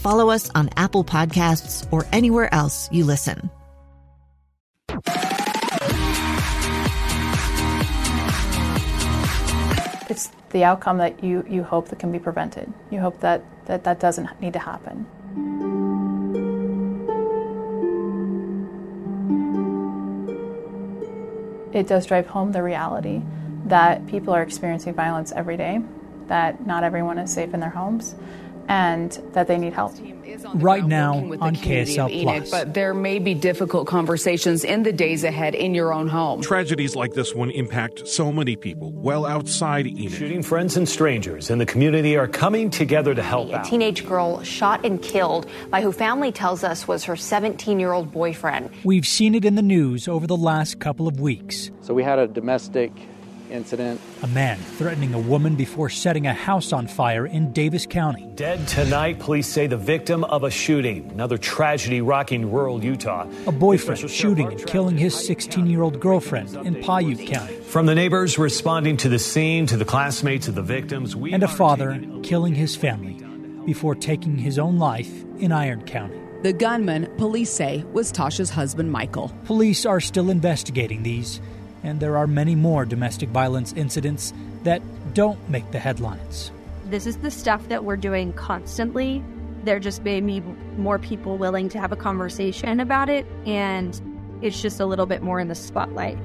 follow us on Apple Podcasts, or anywhere else you listen. It's the outcome that you, you hope that can be prevented. You hope that that, that doesn't need to happen. It does drive home the reality that people are experiencing violence every day, that not everyone is safe in their homes, and that they need help. Right now on KSL Plus. But there may be difficult conversations in the days ahead in your own home. Tragedies like this one impact so many people well outside Enoch. Shooting friends and strangers in the community are coming together to help a out. teenage girl shot and killed by who family tells us was her 17 year old boyfriend. We've seen it in the news over the last couple of weeks. So we had a domestic incident. A man threatening a woman before setting a house on fire in Davis County. Dead tonight, police say the victim of a shooting. Another tragedy rocking rural Utah. A boyfriend shooting and killing his 16 year old girlfriend in Piute County. From the neighbors responding to the scene to the classmates of the victims, we and a father killing his family before taking his own life in Iron County. The gunman, police say, was Tausha's husband, Michael. Police are still investigating these and there are many more domestic violence incidents that don't make the headlines. This is the stuff that we're doing constantly. There just may be more people willing to have a conversation about it, and it's just a little bit more in the spotlight.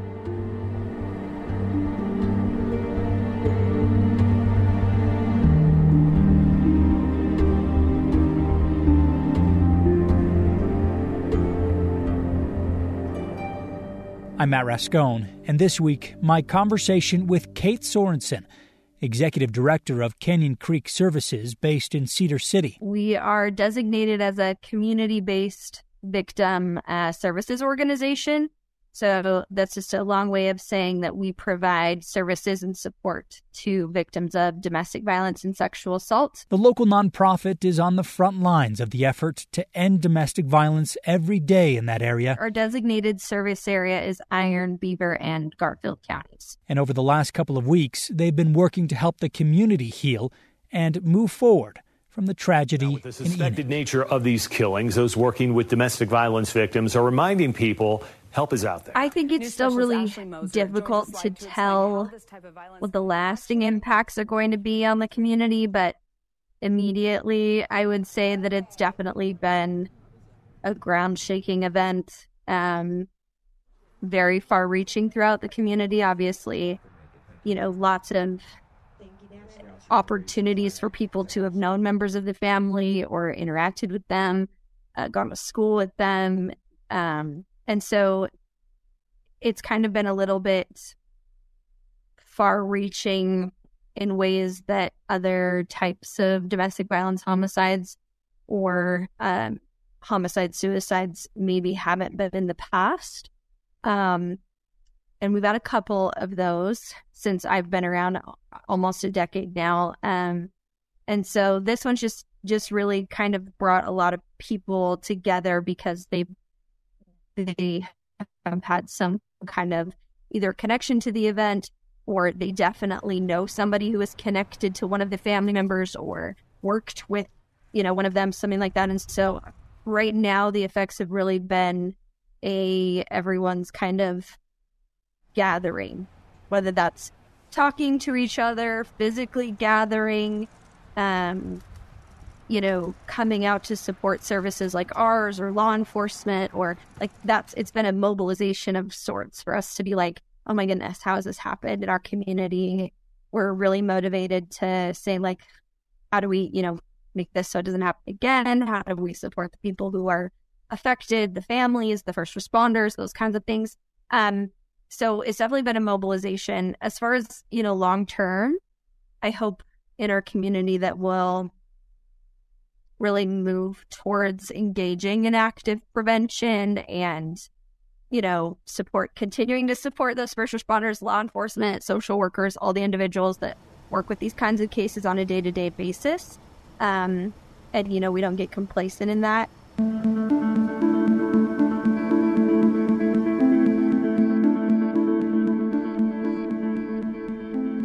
I'm Matt Rascon, and this week, my conversation with Kate Sorensen, Executive Director of Canyon Creek Services based in Cedar City. We are designated as a community based victim uh, services organization. So that's just a long way of saying that we provide services and support to victims of domestic violence and sexual assault. The local nonprofit is on the front lines of the effort to end domestic violence every day in that area. Our designated service area is Iron, Beaver, and Garfield counties. And over the last couple of weeks, they've been working to help the community heal and move forward from the tragedy. Now, with the suspected nature of these killings, those working with domestic violence victims are reminding people help is out there. I think it's still really difficult to tell what the lasting impacts are going to be on the community, but immediately I would say that it's definitely been a ground shaking event, um, very far reaching throughout the community. Obviously, you know, lots of opportunities for people to have known members of the family or interacted with them, uh, gone to school with them. Um, and so it's kind of been a little bit far reaching in ways that other types of domestic violence homicides or um, homicide suicides maybe haven't been in the past. Um, and we've had a couple of those since I've been around almost a decade now. Um, and so this one's just just really kind of brought a lot of people together because they they have had some kind of either connection to the event or they definitely know somebody who is connected to one of the family members or worked with you know one of them something like that. And so right now the effects have really been a everyone's kind of gathering whether that's talking to each other physically gathering um you know, coming out to support services like ours or law enforcement or like that's it's been a mobilization of sorts for us to be like, oh my goodness, how has this happened in our community? We're really motivated to say like, how do we, you know, make this so it doesn't happen again? How do we support the people who are affected, the families, the first responders, those kinds of things? Um, so it's definitely been a mobilization. As far as, you know, long term, I hope in our community that will really move towards engaging in active prevention and you know support continuing to support those first responders law enforcement social workers all the individuals that work with these kinds of cases on a day-to-day basis. Um, and you know we don't get complacent in that.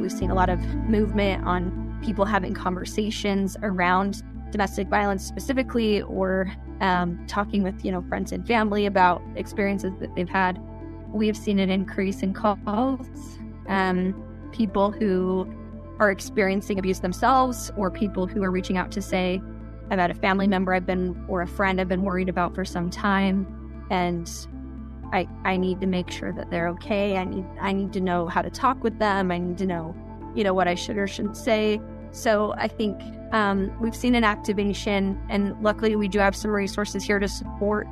We've seen a lot of movement on people having conversations around domestic violence specifically or um, talking with you know friends and family about experiences that they've had we've seen an increase in calls um, people who are experiencing abuse themselves or people who are reaching out to say i've had a family member i've been or a friend i've been worried about for some time and I, I need to make sure that they're okay. I need I need to know how to talk with them. I need to know, you know, what I should or shouldn't say. So I think um, we've seen an activation, and luckily we do have some resources here to support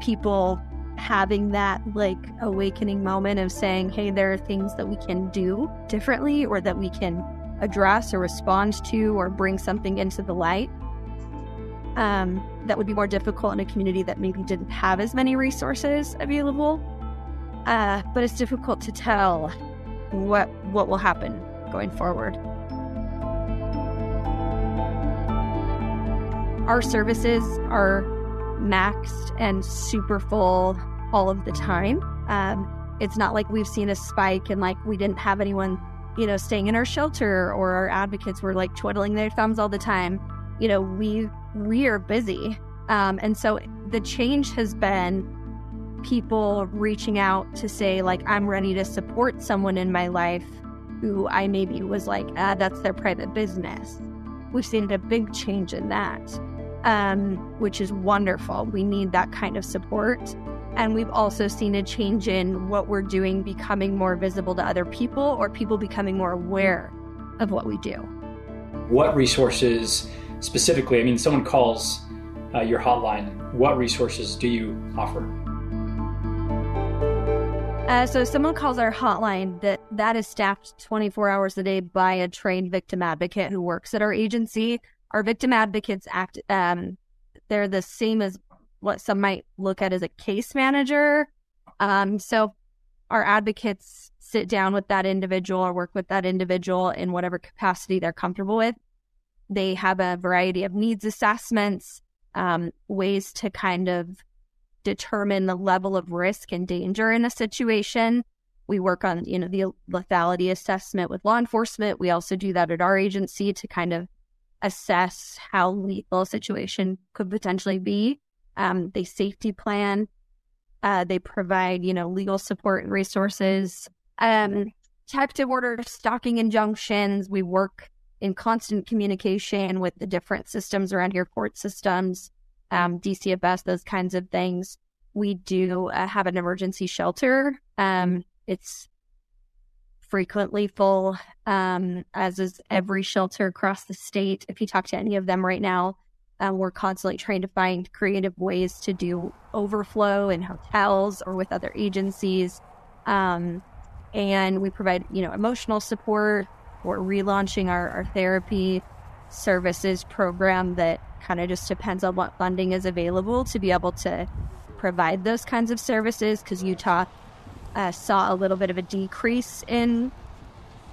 people having that like awakening moment of saying, hey, there are things that we can do differently or that we can address or respond to or bring something into the light. Um, that would be more difficult in a community that maybe didn't have as many resources available. Uh, but it's difficult to tell what what will happen going forward. Our services are maxed and super full all of the time. Um, it's not like we've seen a spike and like we didn't have anyone, you know, staying in our shelter or our advocates were like twiddling their thumbs all the time. You know, we we are busy, um, and so the change has been people reaching out to say like I'm ready to support someone in my life who I maybe was like ah that's their private business. We've seen a big change in that um, which is wonderful. We need that kind of support. And we've also seen a change in what we're doing becoming more visible to other people or people becoming more aware of what we do. What resources specifically, I mean, someone calls uh, your hotline, what resources do you offer? Uh, so someone calls our hotline that that is staffed 24 hours a day by a trained victim advocate who works at our agency our victim advocates act um, they're the same as what some might look at as a case manager. Um, so our advocates sit down with that individual or work with that individual in whatever capacity they're comfortable with. They have a variety of needs assessments um, ways to kind of determine the level of risk and danger in a situation. We work on you know the lethality assessment with law enforcement. We also do that at our agency to kind of assess how lethal a situation could potentially be. Um, they safety plan. Uh, they provide, you know, legal support and resources. Um, protective order, stalking injunctions. We work in constant communication with the different systems around here, court systems, um, DCFS, those kinds of things. We do uh, have an emergency shelter. Um, it's frequently full, um, as is every shelter across the state. If you talk to any of them right now, um, we're constantly trying to find creative ways to do overflow in hotels or with other agencies. Um, and we provide, you know, emotional support. We're relaunching our, our therapy services program that kind of just depends on what funding is available to be able to provide those kinds of services because Utah uh, saw a little bit of a decrease in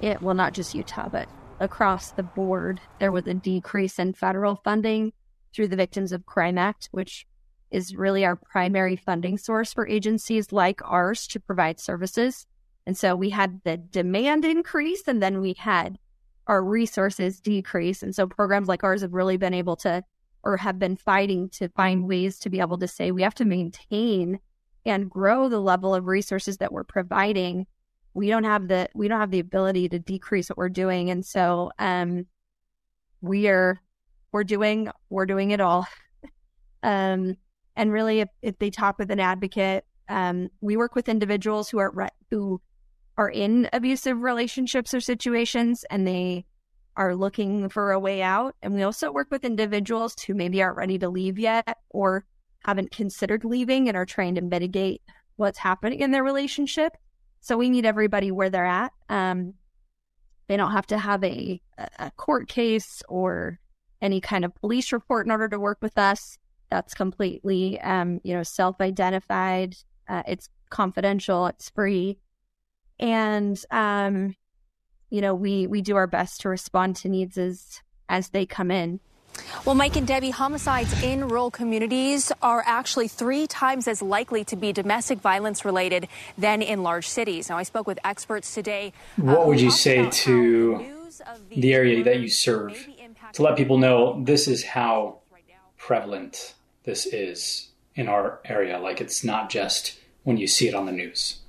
it. Well, not just Utah, but across the board, there was a decrease in federal funding through the Victims of Crime Act, which is really our primary funding source for agencies like ours to provide services. And so we had the demand increase and then we had our resources decrease. And so programs like ours have really been able to or have been fighting to find ways to be able to say we have to maintain and grow the level of resources that we're providing we don't have the we don't have the ability to decrease what we're doing and so um we are we're doing we're doing it all. um, and really, if, if they talk with an advocate, um, we work with individuals who are re- who are in abusive relationships or situations, and they are looking for a way out. And we also work with individuals who maybe aren't ready to leave yet or haven't considered leaving and are trying to mitigate what's happening in their relationship. So we meet everybody where they're at. Um, they don't have to have a, a court case or any kind of police report in order to work with us. That's completely, um, you know, self-identified. Uh, it's confidential. It's free, and um, you know, we we do our best to respond to needs as as they come in. Well, Mike and Debbie, homicides in rural communities are actually three times as likely to be domestic violence related than in large cities. Now, I spoke with experts today. What uh, would you say to the, the area that you serve to let people know this is how prevalent this is in our area? Like, it's not just when you see it on the news.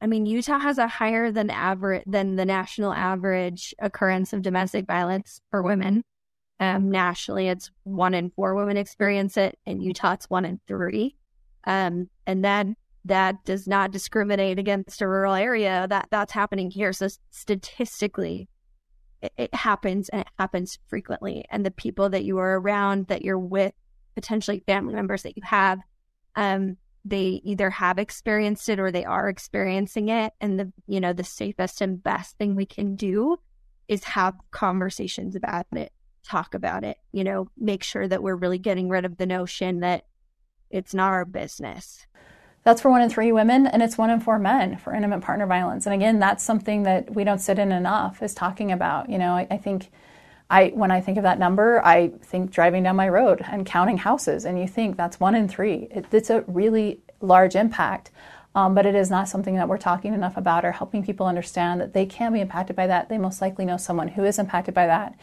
I mean, Utah has a higher than average than the national average occurrence of domestic violence for women. Um, nationally, it's one in four women experience it. In Utah, it's one in three. Um, and that that does not discriminate against a rural area. That that's happening here. So statistically, it, it happens and it happens frequently. And the people that you are around, that you're with, potentially family members that you have, um, they either have experienced it or they are experiencing it. And the you know the safest and best thing we can do is have conversations about it talk about it, you know, make sure that we're really getting rid of the notion that it's not our business. That's for one in three women, and it's one in four men for intimate partner violence. And again, that's something that we don't sit in enough is talking about. You know, I, I think I when I think of that number, I think driving down my road and counting houses, and you think that's one in three. It, it's a really large impact. Um, but it is not something that we're talking enough about or helping people understand that they can be impacted by that. They most likely know someone who is impacted by that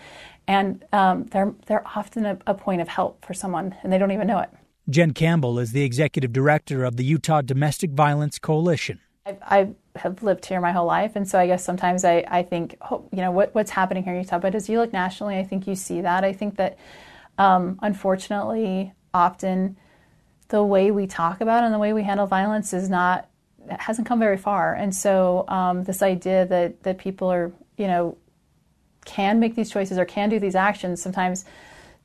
and um, they're they're often a, a point of help for someone, and they don't even know it. Jen Campbell is the executive director of the Utah Domestic Violence Coalition. I, I have lived here my whole life, and so I guess sometimes I, I think, oh, you know, what, what's happening here in Utah. But as you look nationally, I think you see that. I think that, um, unfortunately, often the way we talk about and the way we handle violence is not hasn't come very far. And so um, this idea that that people are, you know, can make these choices or can do these actions, sometimes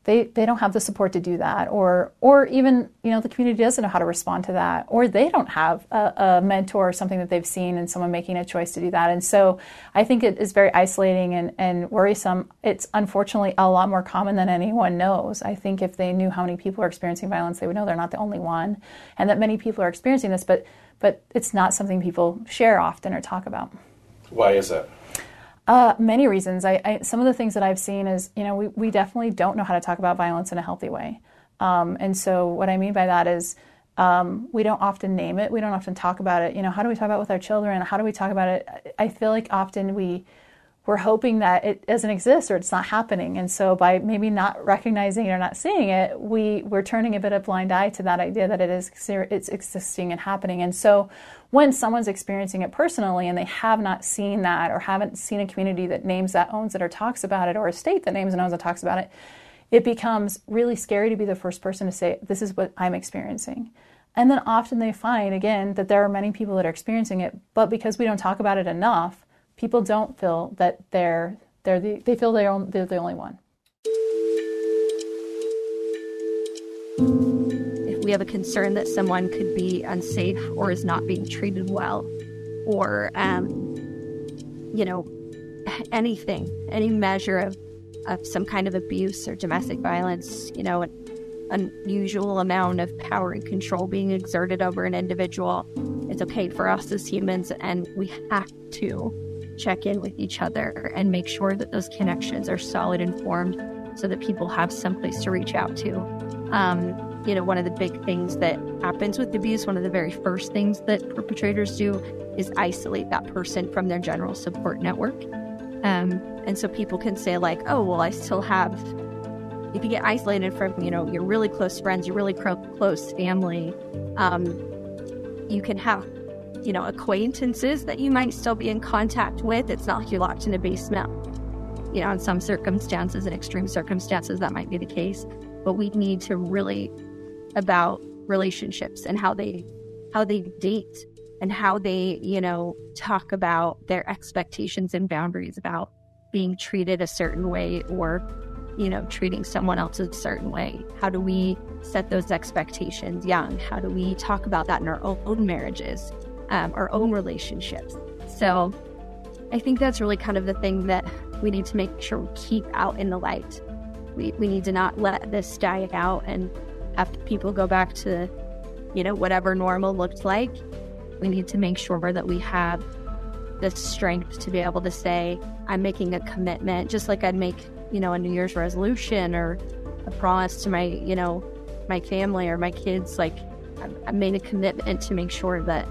they, they don't have the support to do that or or even you know the community doesn't know how to respond to that or they don't have a, a, mentor or something that they've seen and someone making a choice to do that. And so i think it is very isolating and, and worrisome. It's unfortunately a lot more common than anyone knows. I think if they knew how many people are experiencing violence they would know they're not the only one and that many people are experiencing this but but it's not something people share often or talk about. Why is that uh, many reasons. I, I, some of the things that I've seen is, you know, we, we definitely don't know how to talk about violence in a healthy way. Um, and so what I mean by that is um, we don't often name it. We don't often talk about it. You know, how do we talk about it with our children? How do we talk about it? I feel like often we we're hoping that it doesn't exist or it's not happening. And so by maybe not recognizing it or not seeing it, we we're turning a bit of blind eye to that idea that it is it's existing and happening. And so when someone's experiencing it personally and they have not seen that or haven't seen a community that names that owns it or talks about it or a state that names and owns and talks about it, it becomes really scary to be the first person to say, This is what I'm experiencing. And then often they find again that there are many people that are experiencing it, but because we don't talk about it enough, people don't feel that they're they're the, they feel they're, they're the only one. If we have a concern that someone could be unsafe or is not being treated well, or um, you know anything, any measure of of some kind of abuse or domestic violence, you know, an unusual amount of power and control being exerted over an individual, it's okay for us as humans, and we have to check in with each other and make sure that those connections are solid and formed so that people have someplace to reach out to. Um, you know, one of the big things that happens with abuse, one of the very first things that perpetrators do is isolate that person from their general support network. Um, and so people can say, like, oh, well, I still have, if you get isolated from, you know, your really close friends, your really close family, um, you can have you know, acquaintances that you might still be in contact with. It's not like you're locked in a basement you know, in some circumstances and extreme circumstances, that might be the case. But we need to really about relationships and how they how they date and how they, you know, talk about their expectations and boundaries about being treated a certain way or, you know, treating someone else a certain way. How do we set those expectations young? How do we talk about that in our own marriages, um, our own relationships? So I think that's really kind of the thing that we need to make sure we keep out in the light. We, we need to not let this die out and have people go back to, you know, whatever normal looked like we need to make sure that we have the strength to be able to say, I'm making a commitment, just like I'd make, you know, a New Year's resolution or a promise to my, you know, my family or my kids. Like, I made a commitment to make sure that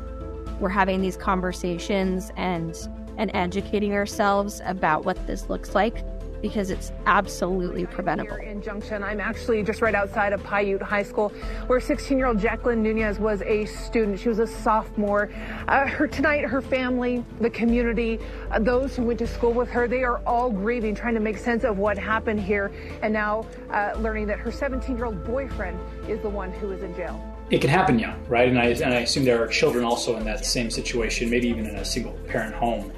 we're having these conversations and and educating ourselves about what this looks like because it's absolutely preventable. In Junction, I'm actually just right outside of Piute High School, where 16-year-old Jacqueline Nunez was a student. She was a sophomore. Uh, her tonight, her family, the community, uh, those who went to school with her, they are all grieving, trying to make sense of what happened here, and now uh, learning that her 17-year-old boyfriend is the one who is in jail. It can happen young, right? And I, and I assume there are children also in that same situation, maybe even in a single-parent home.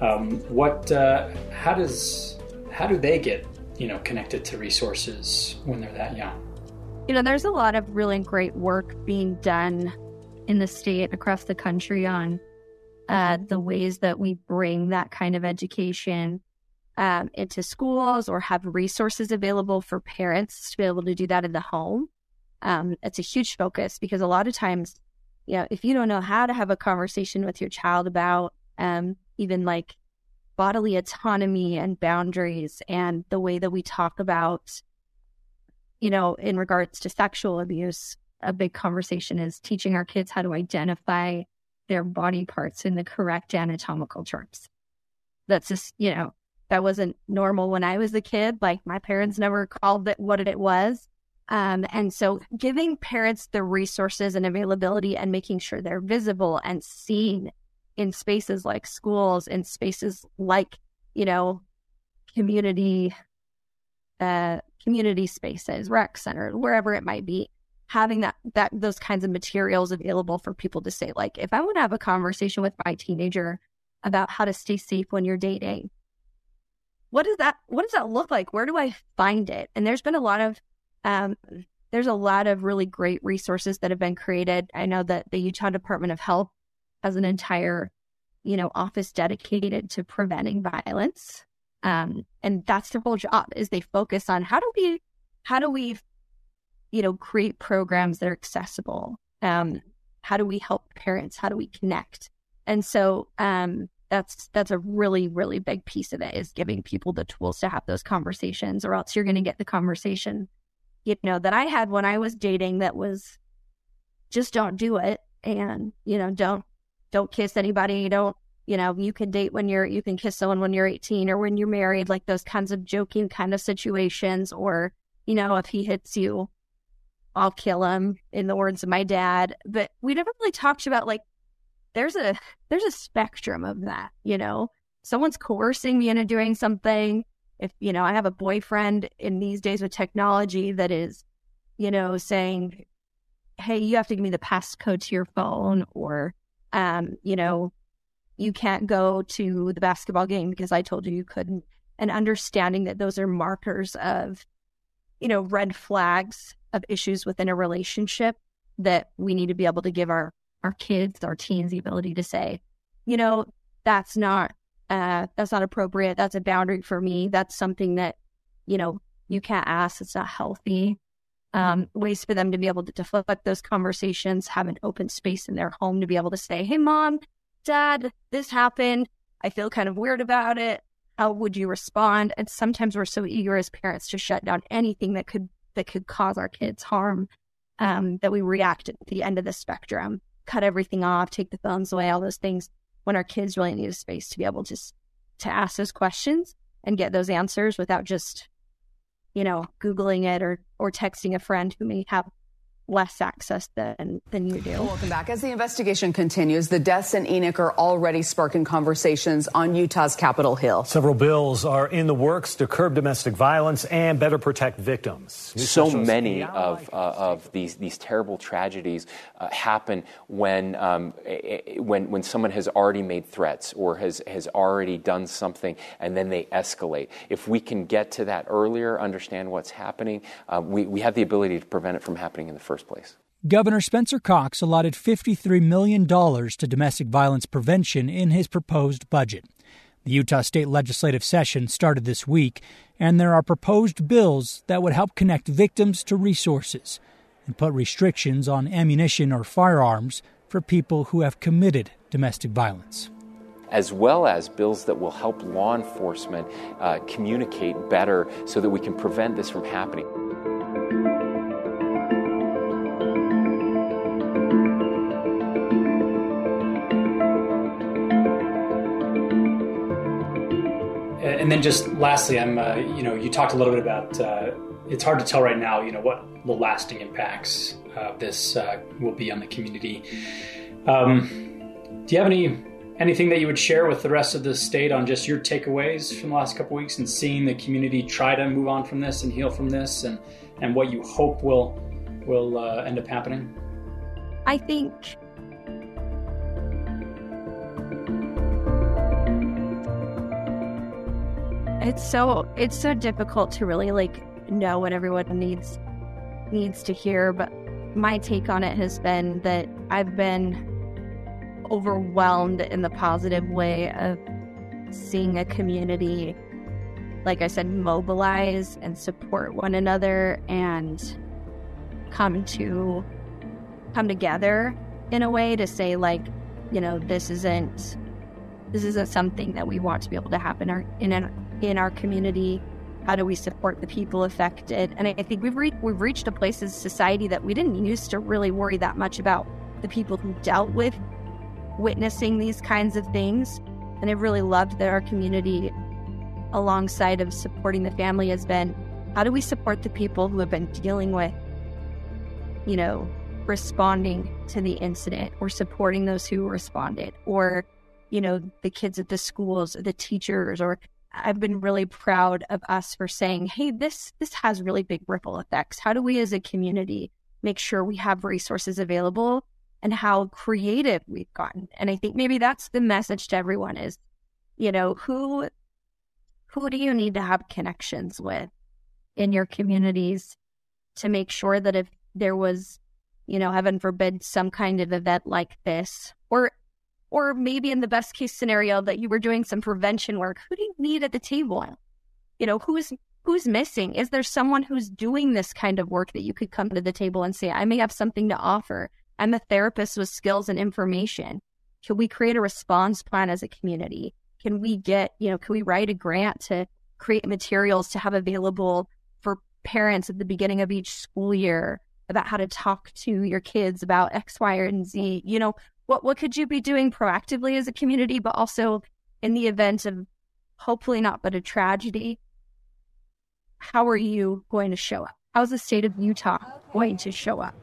Um, what? Uh, how does how do they get you know connected to resources when they're that young you know there's a lot of really great work being done in the state across the country on uh, the ways that we bring that kind of education um, into schools or have resources available for parents to be able to do that in the home um, it's a huge focus because a lot of times you know if you don't know how to have a conversation with your child about um, even like bodily autonomy and boundaries and the way that we talk about, you know, in regards to sexual abuse, a big conversation is teaching our kids how to identify their body parts in the correct anatomical terms. That's just, you know, that wasn't normal when I was a kid. Like my parents never called it what it was. Um, and so giving parents the resources and availability and making sure they're visible and seen in spaces like schools, in spaces like, you know, community, uh, community spaces, rec center, wherever it might be, having that, that, those kinds of materials available for people to say, like, if I want to have a conversation with my teenager about how to stay safe when you're dating, what does that, what does that look like? Where do I find it? And there's been a lot of, um, there's a lot of really great resources that have been created. I know that the Utah Department of Health has an entire, you know, office dedicated to preventing violence. Um, and that's their whole job is they focus on how do we, how do we, you know, create programs that are accessible? Um, how do we help parents? How do we connect? And so, um, that's that's a really really big piece of it is giving people the tools to have those conversations or else you're going to get the conversation you know that i had when i was dating that was just don't do it and you know don't don't kiss anybody. you Don't, you know, you can date when you're, you can kiss someone when you're 18 or when you're married, like those kinds of joking kind of situations. Or, you know, if he hits you, I'll kill him in the words of my dad. But we never really talked about like, there's a, there's a spectrum of that, you know, someone's coercing me into doing something. If, you know, I have a boyfriend in these days with technology that is, you know, saying, Hey, you have to give me the passcode to your phone or, um, you know, you can't go to the basketball game because I told you you couldn't. And understanding that those are markers of, you know, red flags of issues within a relationship that we need to be able to give our our kids, our teens, the ability to say, you know, that's not uh, that's not appropriate. That's a boundary for me. That's something that, you know, you can't ask. It's not healthy um, ways for them to be able to deflect those conversations, have an open space in their home to be able to say, Hey, mom, dad, this happened. I feel kind of weird about it. How would you respond? And sometimes we're so eager as parents to shut down anything that could that could cause our kids harm um, that we react at the end of the spectrum, cut everything off, take the phones away, all those things. When our kids really need a space to be able to to ask those questions and get those answers without just you know, Googling it or, or texting a friend who may have less access than than you do. Welcome back. As the investigation continues, the deaths in Enoch are already sparking conversations on Utah's Capitol Hill. Several bills are in the works to curb domestic violence and better protect victims. News so many of uh, of these these terrible tragedies uh, happen when um, when when someone has already made threats or has has already done something and then they escalate. If we can get to that earlier, understand what's happening, uh, we we have the ability to prevent it from happening in the first first place. Governor Spencer Cox allotted $53 million to domestic violence prevention in his proposed budget. The Utah State legislative session started this week, and there are proposed bills that would help connect victims to resources and put restrictions on ammunition or firearms for people who have committed domestic violence. As well as bills that will help law enforcement uh, communicate better so that we can prevent this from happening. And then just lastly, I'm uh, you know you talked a little bit about uh, it's hard to tell right now you know what the lasting impacts of this uh, will be on the community. Um, do you have any anything that you would share with the rest of the state on just your takeaways from the last couple weeks and seeing the community try to move on from this and heal from this and and what you hope will will uh, end up happening? I think It's so it's so difficult to really like know what everyone needs needs to hear, but my take on it has been that I've been overwhelmed in the positive way of seeing a community like I said mobilize and support one another and come to come together in a way to say like you know this isn't this isn't something that we want to be able to happen in our, in in our community? How do we support the people affected? And I think we've re- we've reached a place as society that we didn't used to really worry that much about the people who dealt with witnessing these kinds of things. And I've really loved that our community, alongside of supporting the family, has been how do we support the people who have been dealing with, you know, responding to the incident or supporting those who responded or you know the kids at the schools the teachers or I've been really proud of us for saying, hey, this this has really big ripple effects. How do we as a community make sure we have resources available and how creative we've gotten? And I think maybe that's the message to everyone is, you know, who who do you need to have connections with in your communities to make sure that if there was, you know, heaven forbid, some kind of event like this, or or maybe in the best case scenario that you were doing some prevention work, who do you need at the table? You know, who's who's missing? Is there someone who's doing this kind of work that you could come to the table and say, I may have something to offer. I'm a therapist with skills and information. Can we create a response plan as a community? Can we get, you know, can we write a grant to create materials to have available for parents at the beginning of each school year about how to talk to your kids about X, Y, and Z? You know, what what could you be doing proactively as a community, but also in the event of hopefully not but a tragedy? How are you going to show up? How's the state of Utah going to show up?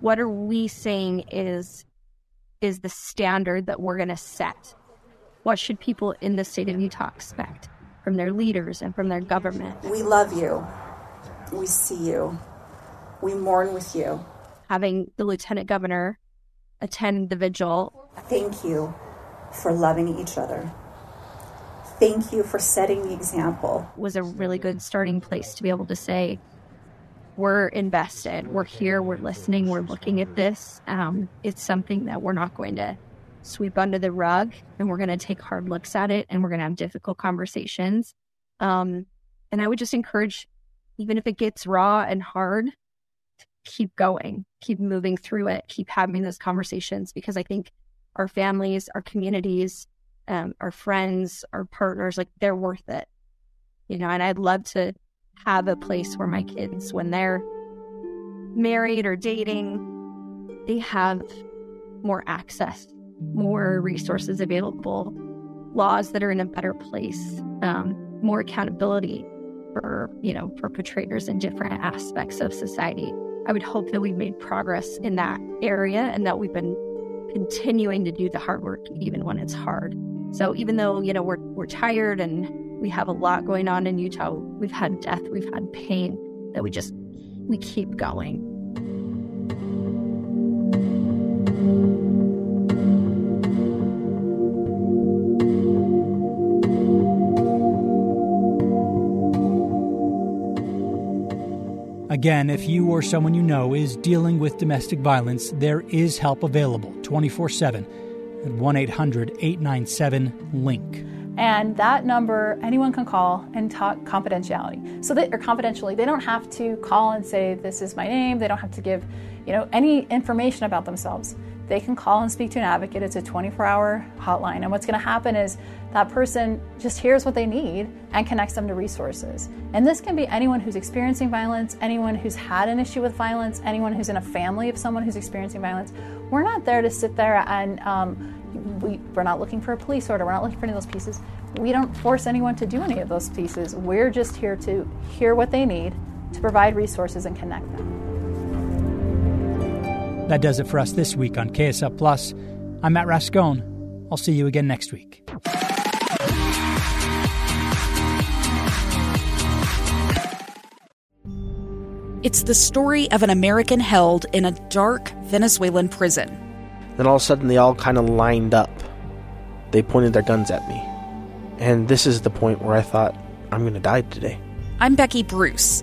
What are we saying is is the standard that we're going to set? What should people in the state of Utah expect from their leaders and from their government? We love you. We see you. We mourn with you. Having the lieutenant governor attend the vigil. Thank you for loving each other. Thank you for setting the example. Was a really good starting place to be able to say, we're invested, we're here, we're listening, we're looking at this. Um, it's something that we're not going to sweep under the rug and we're going to take hard looks at it and we're going to have difficult conversations. Um, and I would just encourage, even if it gets raw and hard, keep going, keep moving through it, keep having those conversations because I think our families, our communities, um, our friends, our partners, like they're worth it. You know, and I'd love to have a place where my kids, when they're married or dating, they have more access, more resources available, laws that are in a better place, um, more accountability for, you know, perpetrators in different aspects of society I would hope that we've made progress in that area and that we've been continuing to do the hard work even when it's hard. So even though, you know, we're we're tired and we have a lot going on in Utah, we've had death, we've had pain, that we just we keep going. Again, if you or someone you know is dealing with domestic violence, there is help available 24 7 at 1 800 897 LINK. And that number, anyone can call and talk confidentiality. So that, or confidentially, they don't have to call and say, this is my name. They don't have to give, you know, any information about themselves. They can call and speak to an advocate. It's a 24 hour hotline. And what's going to happen is that person just hears what they need and connects them to resources. And this can be anyone who's experiencing violence, anyone who's had an issue with violence, anyone who's in a family of someone who's experiencing violence. We're not there to sit there and um, we, we're not looking for a police order. We're not looking for any of those pieces. We don't force anyone to do any of those pieces. We're just here to hear what they need, to provide resources and connect them. That does it for us this week on KSL Plus. I'm Matt Rascon. I'll see you again next week. It's the story of an American held in a dark Venezuelan prison. Then all of a sudden, they all kind of lined up. They pointed their guns at me. And this is the point where I thought, I'm going to die today. I'm Becky Bruce.